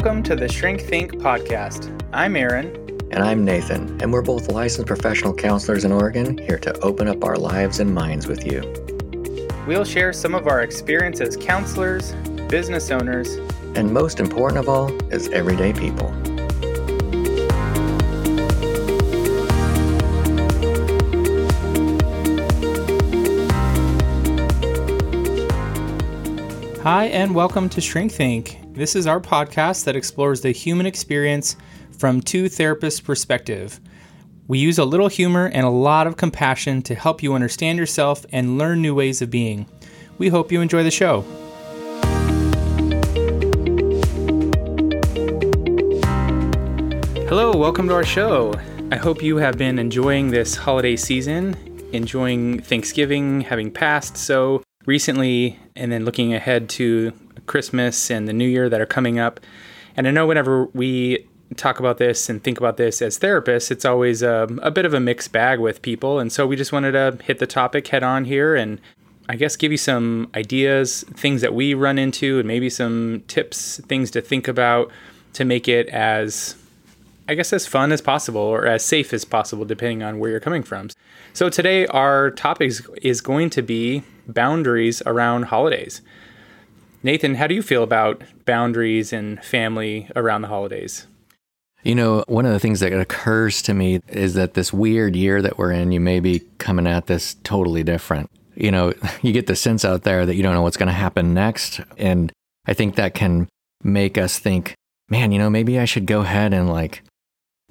Welcome to the Shrink Think podcast. I'm Aaron. And I'm Nathan, and we're both licensed professional counselors in Oregon here to open up our lives and minds with you. We'll share some of our experience as counselors, business owners, and most important of all, as everyday people. Hi, and welcome to Shrink Think. This is our podcast that explores the human experience from two therapists' perspective. We use a little humor and a lot of compassion to help you understand yourself and learn new ways of being. We hope you enjoy the show. Hello, welcome to our show. I hope you have been enjoying this holiday season, enjoying Thanksgiving having passed so recently, and then looking ahead to Christmas and the New Year that are coming up. And I know whenever we talk about this and think about this as therapists, it's always a, a, bit of a mixed bag with people. And so we just wanted to hit the topic head on here and I guess give you some ideas, things that we run into, and maybe some tips, things to think about to make it as, I guess, as fun as possible or as safe as possible, depending on where you're coming from. So today, our topic is going to be boundaries around holidays. Nathan, how do you feel about boundaries and family around the holidays? You know, one of the things that occurs to me is that this weird year that we're in, you may be coming at this totally different. You know, you get the sense out there that you don't know what's going to happen next. And I think that can make us think, man, you know, maybe I should go ahead and like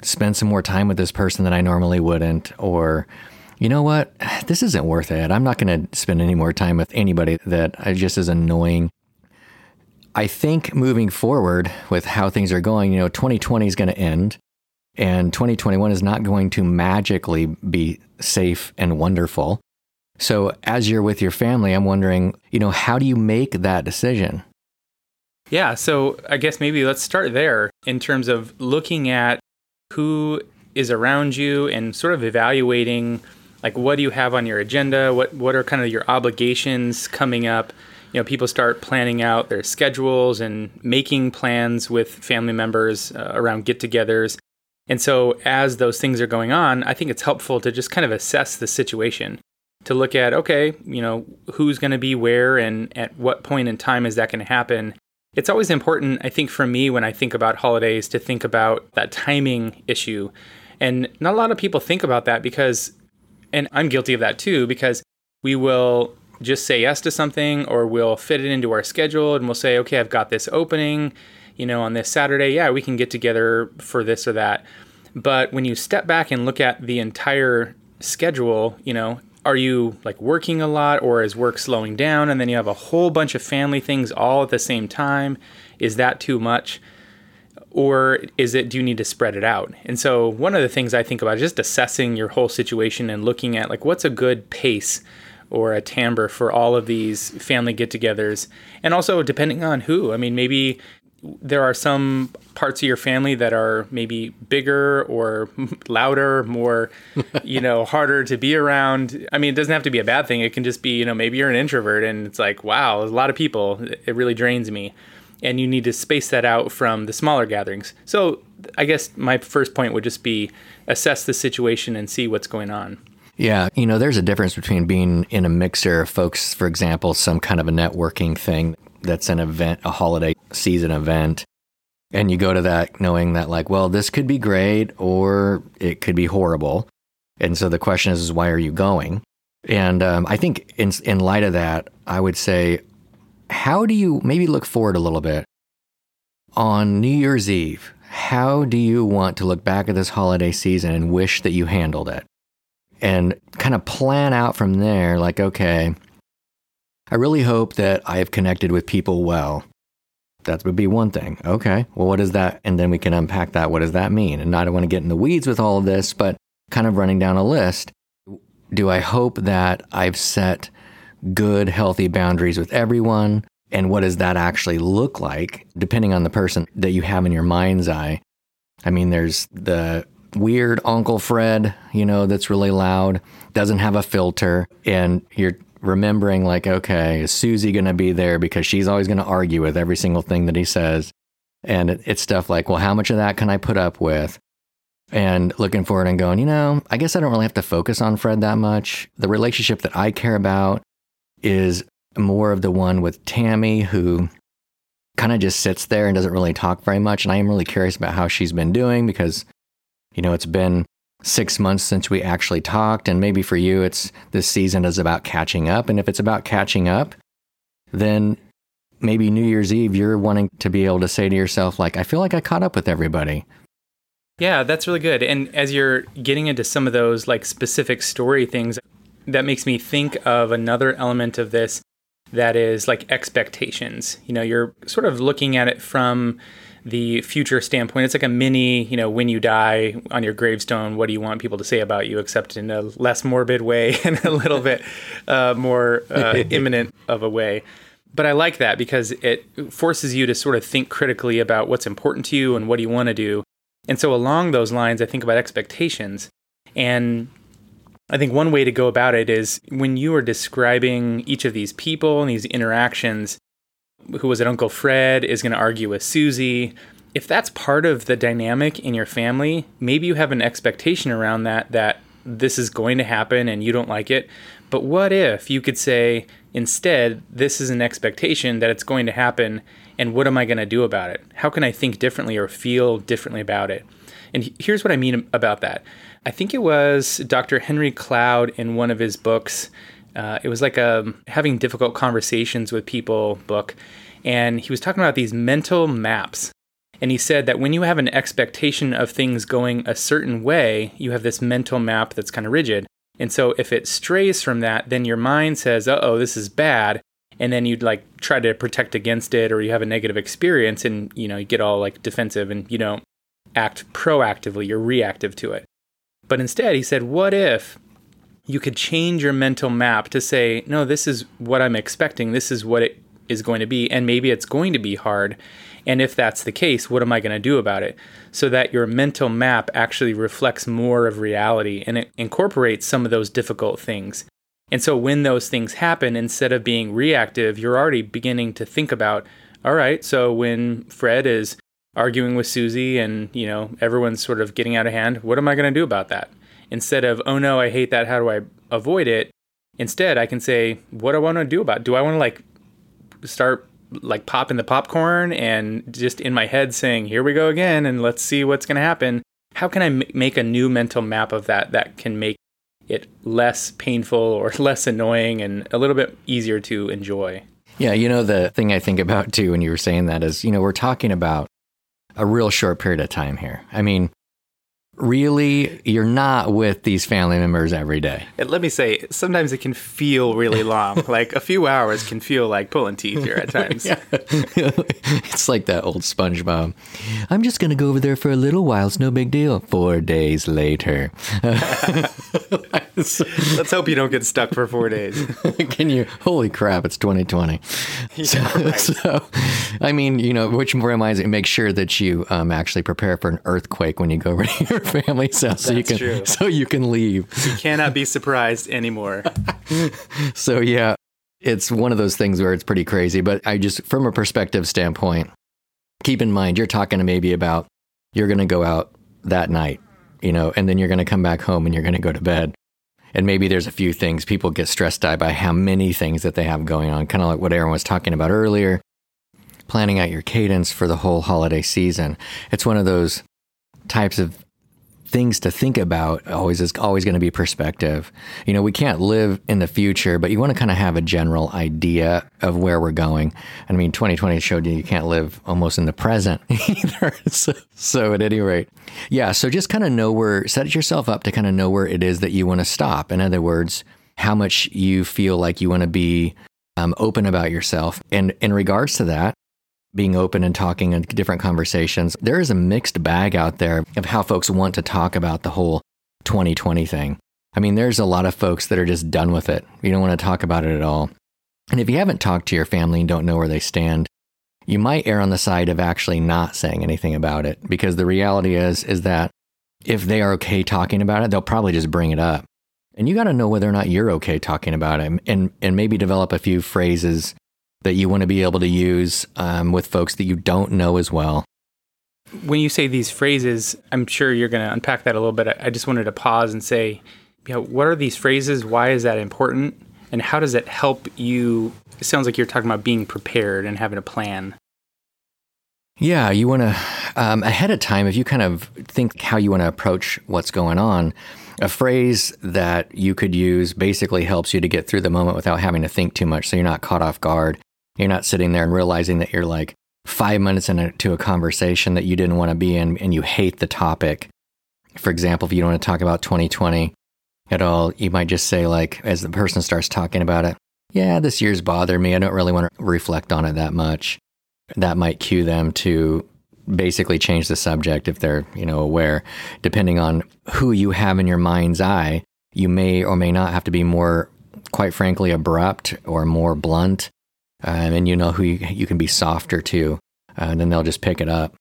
spend some more time with this person that I normally wouldn't. Or, you know what? This isn't worth it. I'm not going to spend any more time with anybody that just is annoying I think moving forward with how things are going, you know, 2020 is going to end and 2021 is not going to magically be safe and wonderful. So, as you're with your family, I'm wondering, you know, how do you make that decision? Yeah, so I guess maybe let's start there in terms of looking at who is around you and sort of evaluating like what do you have on your agenda? What what are kind of your obligations coming up? you know people start planning out their schedules and making plans with family members uh, around get-togethers and so as those things are going on i think it's helpful to just kind of assess the situation to look at okay you know who's going to be where and at what point in time is that going to happen it's always important i think for me when i think about holidays to think about that timing issue and not a lot of people think about that because and i'm guilty of that too because we will just say yes to something or we'll fit it into our schedule and we'll say, okay, I've got this opening, you know, on this Saturday. Yeah, we can get together for this or that. But when you step back and look at the entire schedule, you know, are you like working a lot or is work slowing down and then you have a whole bunch of family things all at the same time? Is that too much? Or is it, do you need to spread it out? And so, one of the things I think about is just assessing your whole situation and looking at like what's a good pace or a timbre for all of these family get togethers. And also, depending on who, I mean, maybe there are some parts of your family that are maybe bigger or louder, more, you know, harder to be around. I mean, it doesn't have to be a bad thing. It can just be, you know, maybe you're an introvert and it's like, wow, a lot of people. It really drains me. And you need to space that out from the smaller gatherings. So I guess my first point would just be assess the situation and see what's going on. Yeah, you know, there's a difference between being in a mixer of folks, for example, some kind of a networking thing that's an event, a holiday season event, and you go to that knowing that, like, well, this could be great or it could be horrible. And so the question is, is why are you going? And um, I think in, in light of that, I would say, how do you maybe look forward a little bit? On New Year's Eve, how do you want to look back at this holiday season and wish that you handled it? and kind of plan out from there like, okay, I really hope that I have connected with people well. That would be one thing. Okay, well, what is that? And then we can unpack that. What does that mean? And I don't want to get in the weeds with all of this, but kind of running down a list. Do I hope that I've set good, healthy boundaries with everyone? And what does that actually look like, depending on the person that you have in your mind's eye? I mean, there's the weird Uncle Fred, you know, that's really loud, doesn't have a filter, and you're remembering, like, okay, is Susie going to be there because she's always going to argue with every single thing that he says? And it, it's stuff like, well, how much of that can I put up with? And looking forward and going, you know, I guess I don't really have to focus on Fred that much. The relationship that I care about is more of the one with Tammy, who kind of just sits there and doesn't really talk very much. And I am really curious about how she's been doing because, you know, it's been six months since we actually talked. And maybe for you, it's this season is about catching up. And if it's about catching up, then maybe New Year's Eve, you're wanting to be able to say to yourself, like, I feel like I caught up with everybody. Yeah, that's really good. And as you're getting into some of those like specific story things, that makes me think of another element of this that is like expectations. You know, you're sort of looking at it from the future standpoint. It's like a mini, you know, when you die on your gravestone, what do you want people to say about you, except in a less morbid way and a little bit uh, more uh, imminent of a way. But I like that because it forces you to sort of think critically about what's important to you and what do you want to do. And so, along those lines, I think about expectations. And I think one way to go about it is when you are describing each of these people and these interactions, who was it, Uncle Fred, is going to argue with Susie. If that's part of the dynamic in your family, maybe you have an expectation around that that this is going to happen and you don't like it. But what if you could say, instead, this is an expectation that it's going to happen, and what am I going to do about it? How can I think differently or feel differently about it? And here's what I mean about that. I think it was Dr. Henry Cloud in one of his books. Uh, it was like a having difficult conversations with people book, and he was talking about these mental maps. And he said that when you have an expectation of things going a certain way, you have this mental map that's kind of rigid. And so if it strays from that, then your mind says, "Uh oh, this is bad," and then you'd like try to protect against it, or you have a negative experience, and you know you get all like defensive, and you don't act proactively. You're reactive to it. But instead, he said, "What if you could change your mental map to say, no, this is what I'm expecting. This is what it is going to be, and maybe it's going to be hard." And if that's the case, what am I going to do about it? So that your mental map actually reflects more of reality and it incorporates some of those difficult things. And so when those things happen, instead of being reactive, you're already beginning to think about, all right, so when Fred is arguing with Susie and, you know, everyone's sort of getting out of hand, what am I going to do about that? Instead of, oh no, I hate that, how do I avoid it? Instead, I can say, what do I want to do about it? Do I want to like start like popping the popcorn and just in my head saying, "Here we go again, and let's see what's going to happen." How can I m- make a new mental map of that that can make it less painful or less annoying and a little bit easier to enjoy? Yeah, you know the thing I think about too when you were saying that is, you know, we're talking about a real short period of time here. I mean, really you're not with these family members every day. And let me say, sometimes it can feel really long. like a few hours can feel like pulling teeth here at times. it's like that old SpongeBob. I'm just going to go over there for a little while. It's no big deal. Four days later. Let's hope you don't get stuck for four days. can you? Holy crap, it's 2020. Yeah, so, right. so, I mean, you know, which reminds me, make sure that you um, actually prepare for an earthquake when you go over to your family's house so you can true. so you can leave. You cannot be surprised anymore. so yeah, it's one of those things where it's pretty crazy. But I just, from a perspective standpoint, keep in mind you're talking to maybe about you're going to go out that night, you know, and then you're going to come back home and you're going to go to bed. And maybe there's a few things people get stressed out by how many things that they have going on, kind of like what Aaron was talking about earlier. Planning out your cadence for the whole holiday season. It's one of those types of things to think about always is always going to be perspective. You know, we can't live in the future, but you want to kind of have a general idea of where we're going. I mean, 2020 showed you you can't live almost in the present either. so, so at any rate, yeah. So just kind of know where, set yourself up to kind of know where it is that you want to stop. In other words, how much you feel like you want to be um, open about yourself. And in regards to that, being open and talking in different conversations. There is a mixed bag out there of how folks want to talk about the whole 2020 thing. I mean, there's a lot of folks that are just done with it. You don't want to talk about it at all. And if you haven't talked to your family and don't know where they stand, you might err on the side of actually not saying anything about it because the reality is is that if they are okay talking about it, they'll probably just bring it up. And you got to know whether or not you're okay talking about it and and maybe develop a few phrases that you want to be able to use um, with folks that you don't know as well When you say these phrases, I'm sure you're going to unpack that a little bit. I just wanted to pause and say, you know, what are these phrases? Why is that important? And how does it help you? It sounds like you're talking about being prepared and having a plan. Yeah, you want to, um, ahead of time, if you kind of think how you want to approach what's going on, a phrase that you could use basically helps you to get through the moment without having to think too much. So you're not caught off guard. You're not sitting there and realizing that you're like five minutes into a conversation that you didn't want to be in and you hate the topic. For example, if you don't want to talk about 2020 at all, you might just say, like, as the person starts talking about it, yeah, this year's bothered me. I don't really want to reflect on it that much that might cue them to basically change the subject if they're you know aware depending on who you have in your mind's eye you may or may not have to be more quite frankly abrupt or more blunt um, and you know who you, you can be softer to uh, and then they'll just pick it up.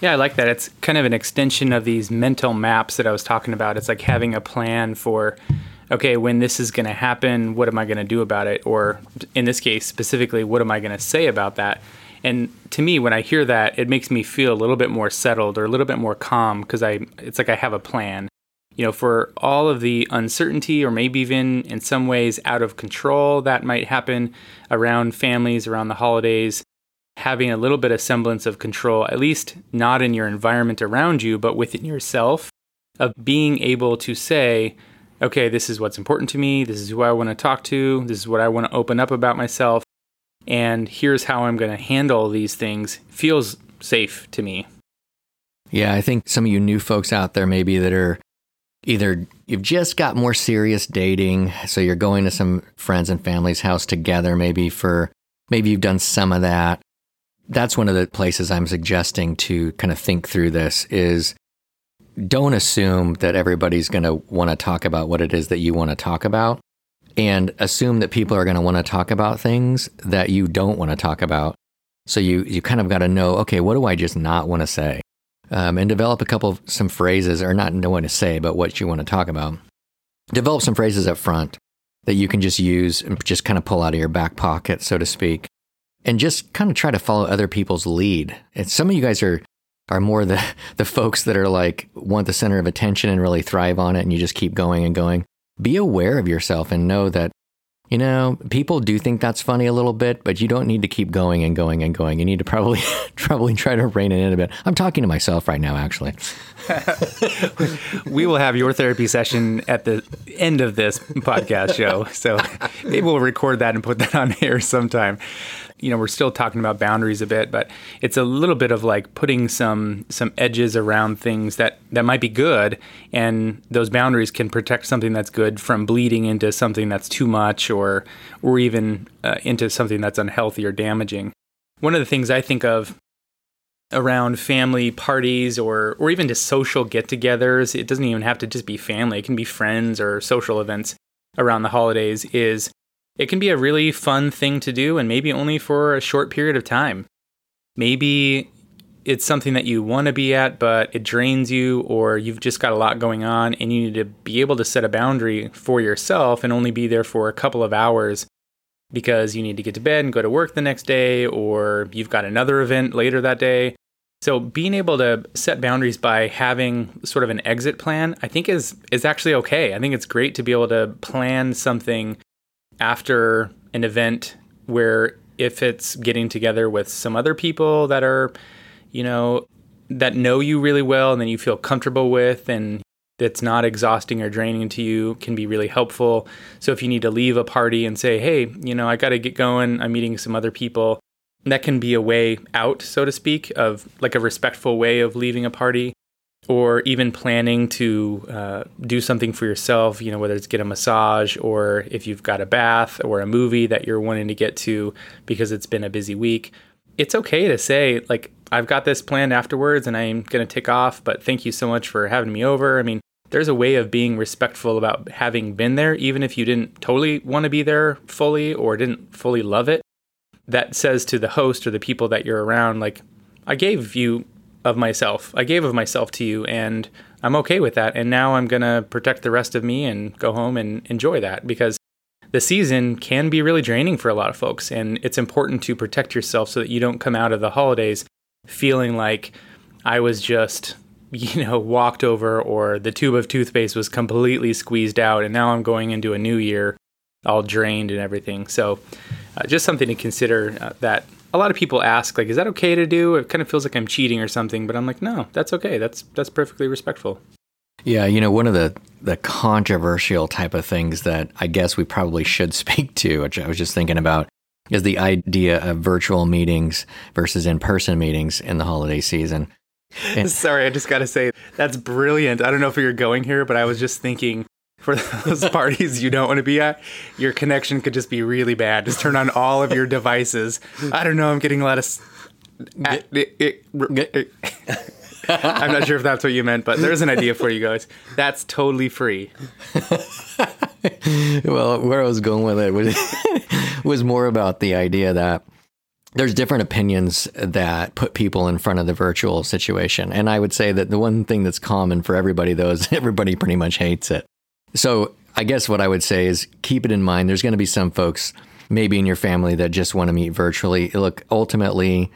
Yeah i like that. It's kind of an extension of these mental maps that i was talking about. It's like having a plan for okay when this is going to happen what am i going to do about it? Or in this case specifically what am i going to say about that? And to me, when I hear that, it makes me feel a little bit more settled or a little bit more calm because I it's like I have a plan. You know, for all of the uncertainty or maybe even in some ways out of control that might happen around families, around the holidays, having a little bit of semblance of control, at least not in your environment around you, but within yourself, of being able to say, okay, this is what's important to me. This is who I want to talk to. This is what I want to open up about myself and here's how I'm going to handle these things feels safe to me. Yeah, I think some of you new folks out there maybe that are either you've just got more serious dating, so you're going to some friends and family's house together maybe for maybe you've done some of that. That's one of the places I'm suggesting to kind of think through this is don't assume that everybody's going to want to talk about what it is that you want to talk about and assume that people are going to want to talk about things that you don't want to talk about. So you, you kind of got to know, okay, what do I just not want to say? Um, and develop a couple of some phrases, or not know what to say, but what you want to talk about. Develop some phrases up front that you can just use and just kind of pull out of your back pocket, so to speak, and just kind of try to follow other people's lead. And some of you guys are are more the the folks that are like want the center of attention and really thrive on it, and you just keep going and going be aware of yourself and know that, you know, people do think that's funny a little bit, but you don't need to keep going and going and going. You need to probably, probably try to rein it in a bit. I'm talking to myself right now, actually. we will have your therapy session at the end of this podcast show. So maybe we'll record that and put that on air sometime you know we're still talking about boundaries a bit but it's a little bit of like putting some some edges around things that that might be good and those boundaries can protect something that's good from bleeding into something that's too much or or even uh, into something that's unhealthy or damaging. One of the things i think of around family parties or or even just social get-togethers it doesn't even have to just be family it can be friends or social events around the holidays is it can be a really fun thing to do and maybe only for a short period of time. Maybe it's something that you want to be at, but it drains you, or you've just got a lot going on and you need to be able to set a boundary for yourself and only be there for a couple of hours because you need to get to bed and go to work the next day, or you've got another event later that day. So being able to set boundaries by having sort of an exit plan, I think is is actually okay. I think it's great to be able to plan something after an event where if it's getting together with some other people that are, you know, that know you really well and then you feel comfortable with and that's not exhausting or draining to you can be really helpful. So if you need to leave a party and say, "Hey, you know, I got to get going. I'm meeting some other people." That can be a way out, so to speak, of like a respectful way of leaving a party or even planning to uh, do something for yourself, you know, whether it's get a massage or if you've got a bath or a movie that you're wanting to get to because it's been a busy week, it's okay to say, like, I've got this planned afterwards and I'm going to take off, but thank you so much for having me over. I mean, there's a way of being respectful about having been there, even if you didn't totally want to be there fully or didn't fully love it. That says to the host or the people that you're around, like, I gave you of myself. I gave of myself to you, and I'm okay with that. And now I'm going to protect the rest of me and go home and enjoy that because the season can be really draining for a lot of folks. And it's important to protect yourself so that you don't come out of the holidays feeling like, I was just, you know, walked over or the tube of toothpaste was completely squeezed out. And now I'm going into a new year all drained and everything. So uh, just something to consider uh, that a lot of people ask like is that okay to do it kind of feels like i'm cheating or something but i'm like no that's okay that's that's perfectly respectful yeah, you know, one of the the controversial type of things that I guess we probably should speak to, which I was just thinking about, is the idea of virtual meetings versus in person meetings in the holiday season. And- eh. Sorry, I just got to say that's brilliant. I don't know if you're going here, but I was just thinking for those parties you don't want to be at, your connection could just be really bad. Just turn on all of your devices. I don't know. I'm getting a lot of. I'm not sure if that's what you meant, but there's an idea for you guys. That's totally free. well, where I was going with it was, was more about the idea that there's different opinions that put people in front of the virtual situation. And I would say that the one thing that's common for everybody, though, is everybody pretty much hates it. So I guess what I would say is keep it in mind. There's going to be some folks, maybe in your family, that just want to meet virtually. Look, ultimately,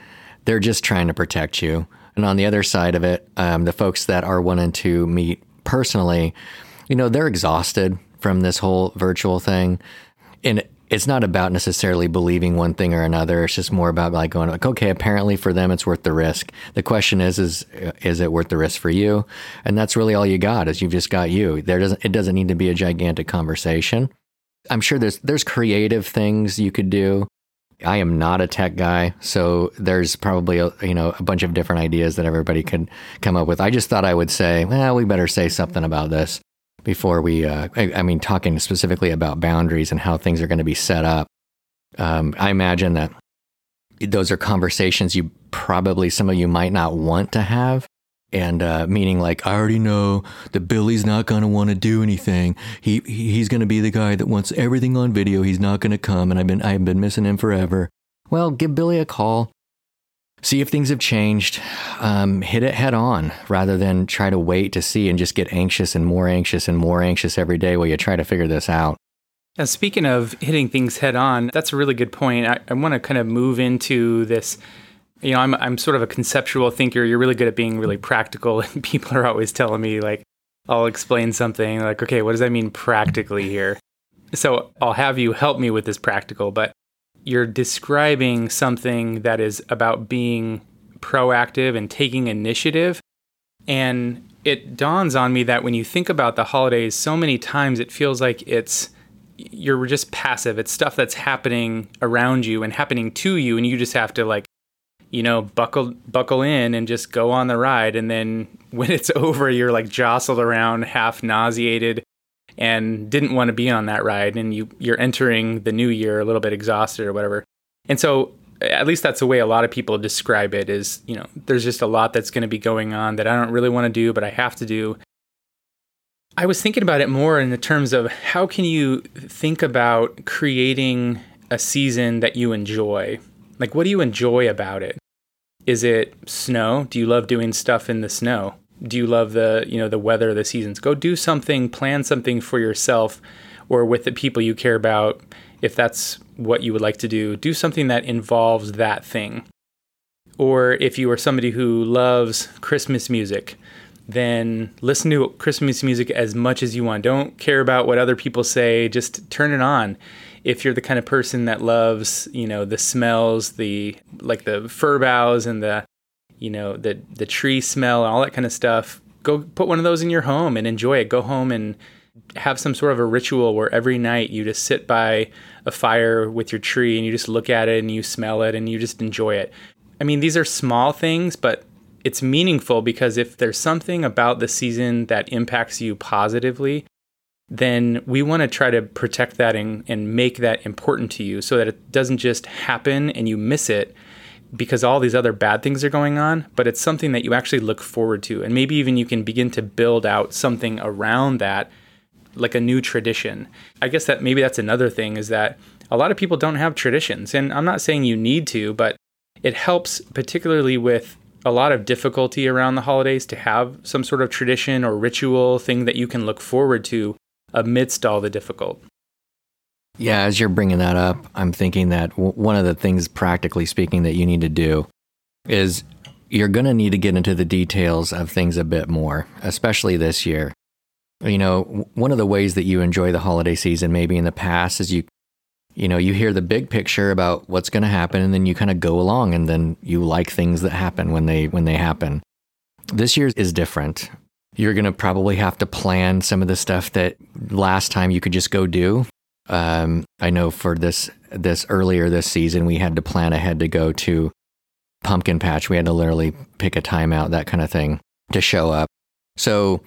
they're just trying to protect you. And on the other side of it, um, the folks that are wanting to meet personally, you know, they're exhausted from this whole virtual thing. And it's not about necessarily believing one thing or another. It's just more about like going like, okay, apparently for them it's worth the risk. The question is, is is it worth the risk for you? And that's really all you got is you've just got you. There doesn't it doesn't need to be a gigantic conversation. I'm sure there's there's creative things you could do. I am not a tech guy, so there's probably a, you know a bunch of different ideas that everybody could come up with. I just thought I would say, well, we better say something about this before we. Uh, I, I, mean, talking specifically about boundaries and how things are going to be set up. Um, I imagine that those are conversations you probably some of you might not want to have and uh, meaning like I already know that Billy's not going to want to do anything. He he's going to be the guy that wants everything on video. He's not going to come, and I've been I've been missing him forever. Well, give Billy a call. See if things have changed. Um, hit it head on rather than try to wait to see and just get anxious and more anxious and more anxious every day while you try to figure this out. Now, speaking of hitting things head on, that's a really good point. I, I want to kind of move into this you know, I'm I'm sort of a conceptual thinker. You're really good at being really practical, and people are always telling me like, I'll explain something like, okay, what does that mean practically here? So I'll have you help me with this practical, but you're describing something that is about being proactive and taking initiative. And it dawns on me that when you think about the holidays, so many times it feels like it's you're just passive. It's stuff that's happening around you and happening to you, and you just have to like you know, buckle buckle in and just go on the ride. And then when it's over, you're like jostled around, half nauseated, and didn't want to be on that ride. And you you're entering the new year a little bit exhausted or whatever. And so at least that's the way a lot of people describe it is, you know, there's just a lot that's going to be going on that I don't really want to do, but I have to do. I was thinking about it more in the terms of how can you think about creating a season that you enjoy like, what do you enjoy about it? Is it snow? Do you love doing stuff in the snow? Do you love the, you know, the weather, the seasons? Go do something, plan something for yourself or with the people you care about. If that's what you would like to do, do something that involves that thing. Or if you are somebody who loves Christmas music, then listen to Christmas music as much as you want. Don't care about what other people say, just turn it on if you're the kind of person that loves, you know, the smells, the like the fir boughs and the, you know, the the tree smell and all that kind of stuff, go put one of those in your home and enjoy it. Go home and have some sort of a ritual where every night you just sit by a fire with your tree and you just look at it and you smell it and you just enjoy it. I mean, these are small things, but it's meaningful because if there's something about the season that impacts you positively, then we want to try to protect that and, and make that important to you so that it doesn't just happen and you miss it because all these other bad things are going on, but it's something that you actually look forward to. And maybe even you can begin to build out something around that, like a new tradition. I guess that maybe that's another thing is that a lot of people don't have traditions. And I'm not saying you need to, but it helps, particularly with a lot of difficulty around the holidays, to have some sort of tradition or ritual thing that you can look forward to amidst all the difficult. Yeah, as you're bringing that up, I'm thinking that w- one of the things, practically speaking, that you need to do is you're going to need to get into the details of things a bit more, especially this year. You know, one of the ways that you enjoy the holiday season, maybe in the past, is you, you know, you hear the big picture about what's going to happen, and then you kind of go along, and then you like things that happen when they when they happen. This year is different. You're going to probably have to plan some of the stuff that last time you could just go do. Um, I know for this this earlier this season, we had to plan ahead to go to pumpkin patch. We had to literally pick a timeout, that kind of thing, to show up. So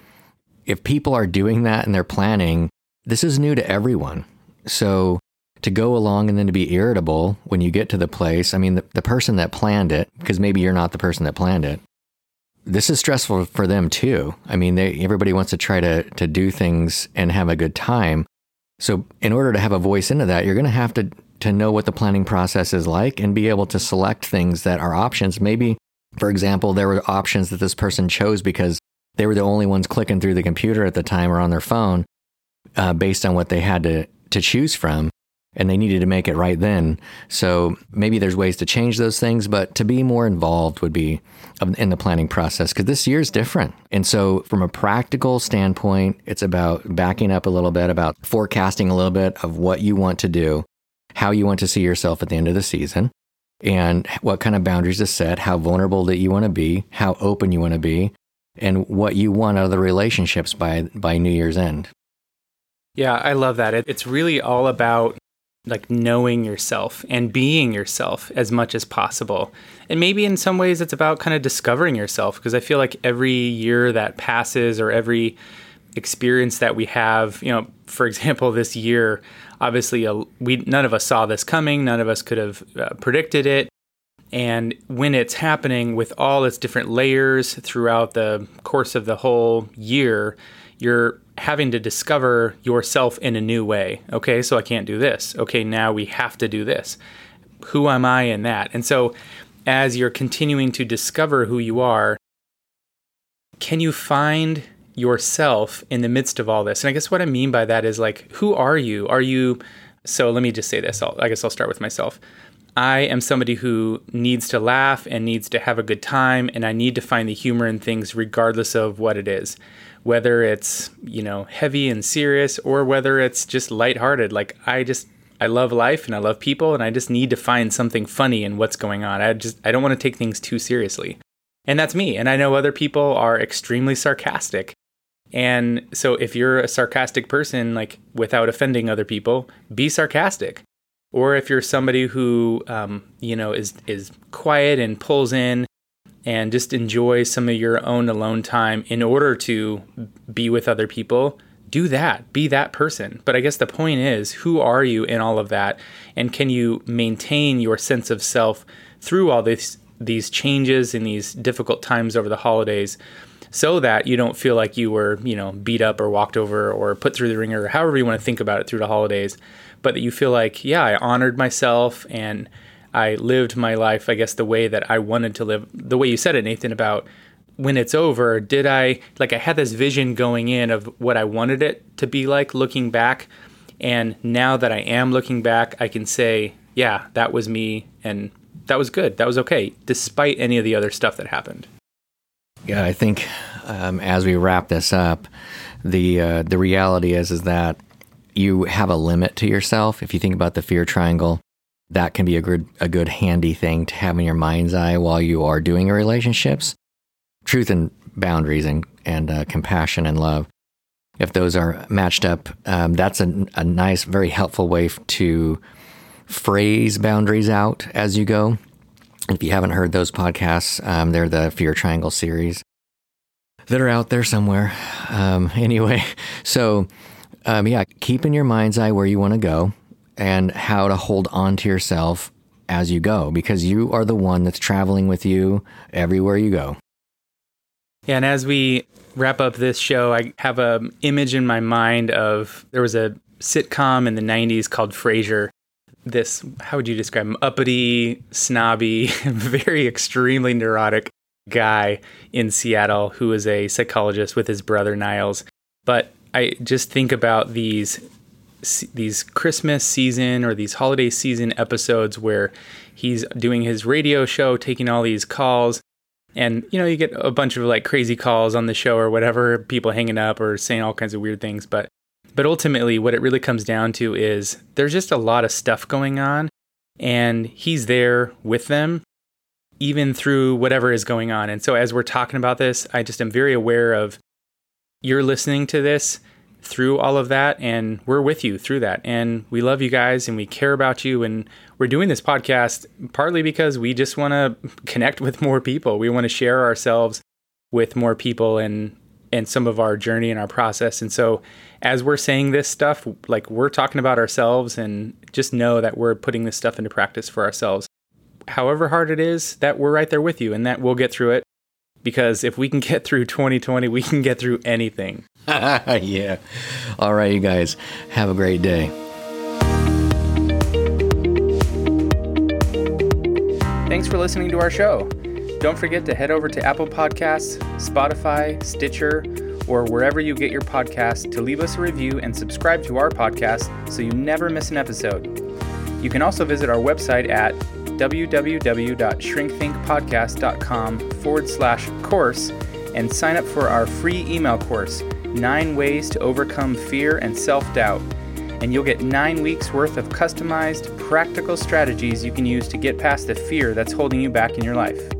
if people are doing that and they're planning, this is new to everyone. So to go along and then to be irritable when you get to the place, I mean, the, the person that planned it, because maybe you're not the person that planned it, this is stressful for them too. I mean, they, everybody wants to try to, to do things and have a good time. So, in order to have a voice into that, you're going to have to to know what the planning process is like and be able to select things that are options. Maybe, for example, there were options that this person chose because they were the only ones clicking through the computer at the time or on their phone uh, based on what they had to, to choose from. And they needed to make it right then. So maybe there's ways to change those things, but to be more involved would be um, in the planning process because this year is different. And so, from a practical standpoint, it's about backing up a little bit, about forecasting a little bit of what you want to do how you want to see yourself at the end of the season and what kind of boundaries to set, how vulnerable that you want to be, how open you want to be, and what you want out of the relationships by by New Year's end. Yeah, I love that. it's really all about like knowing yourself and being yourself as much as possible. And maybe in some ways it's about kind of discovering yourself because I feel like every year that passes or every experience that we have, you know, for example, this year obviously a, we none of us saw this coming none of us could have uh, predicted it and when it's happening with all its different layers throughout the course of the whole year you're having to discover yourself in a new way okay so i can't do this okay now we have to do this who am i in that and so as you're continuing to discover who you are can you find yourself in the midst of all this. And I guess what I mean by that is like, who are you? Are you, so let me just say this. I'll, I guess I'll start with myself. I am somebody who needs to laugh and needs to have a good time, and I need to find the humor in things regardless of what it is. Whether it's, you know, heavy and serious or whether it's just lighthearted. Like, I just, I love life and I love people, and I just need to find something funny in what's going on. I just, I don't want to take things too seriously. And that's me. And I know other people are extremely sarcastic. And so if you're a sarcastic person, like without offending other people, be sarcastic. Or if you're somebody who, um, you know, is is quiet and pulls in and just enjoys some of your own alone time in order to be with other people, do that. Be that person. But I guess the point is, who are you in all of that, and can you maintain your sense of self through all these these changes and these difficult times over the holidays? So that you don't feel like you were, you know, beat up or walked over or put through the wringer, or however you want to think about it through the holidays, but that you feel like, yeah, I honored myself and I lived my life, I guess, the way that I wanted to live, the way you said it, Nathan, about when it's over, did I, like, I had this vision going in of what I wanted it to be like looking back. And now that I am looking back, I can say, yeah, that was me and that was good. That was okay, despite any of the other stuff that happened. Yeah, I think um, as we wrap this up, the uh, the reality is is that you have a limit to yourself. If you think about the fear triangle, that can be a good a good handy thing to have in your mind's eye while you are doing your relationships. Truth and boundaries and and uh, compassion and love. If those are matched up, um, that's a, a nice, very helpful way to phrase boundaries out as you go. If you haven't heard those podcasts, um, they're the Fear Triangle series that are out there somewhere. Um, anyway, so um, yeah, keep in your mind's eye where you want to go and how to hold on to yourself as you go because you are the one that's traveling with you everywhere you go. Yeah, and as we wrap up this show, I have an image in my mind of there was a sitcom in the 90s called Frasier this how would you describe him? Uppity snobby very extremely neurotic guy in seattle who is a psychologist with his brother niles. But i just think about these these christmas season or these holiday season episodes where he's doing his radio show taking all these calls. And you know, you get a bunch of like crazy calls on the show or whatever, people hanging up or saying all kinds of weird things, but but ultimately what it really comes down to is there's just a lot of stuff going on and he's there with them even through whatever is going on. And so as we're talking about this, I just am very aware of you're listening to this through all of that and we're with you through that and we love you guys and we care about you and we're doing this podcast partly because we just want to connect with more people we want to share ourselves with more people and and some of our journey and our process and so as we're saying this stuff like we're talking about ourselves and just know that we're putting this stuff into practice for ourselves however hard it is that we're right there with you and that we'll get through it because if we can get through 2020 we can get through anything yeah. All right, you guys. Have a great day. Thanks for listening to our show. Don't forget to head over to Apple Podcasts, Spotify, Stitcher, or wherever you get your podcasts to leave us a review and subscribe to our podcast so you never miss an episode. You can also visit our website at www.shrinkthinkpodcast.com forward slash course and sign up for our free email course Nine Ways to Overcome Fear and Self Doubt. And you'll get nine weeks worth of customized, practical strategies you can use to get past the fear that's holding you back in your life.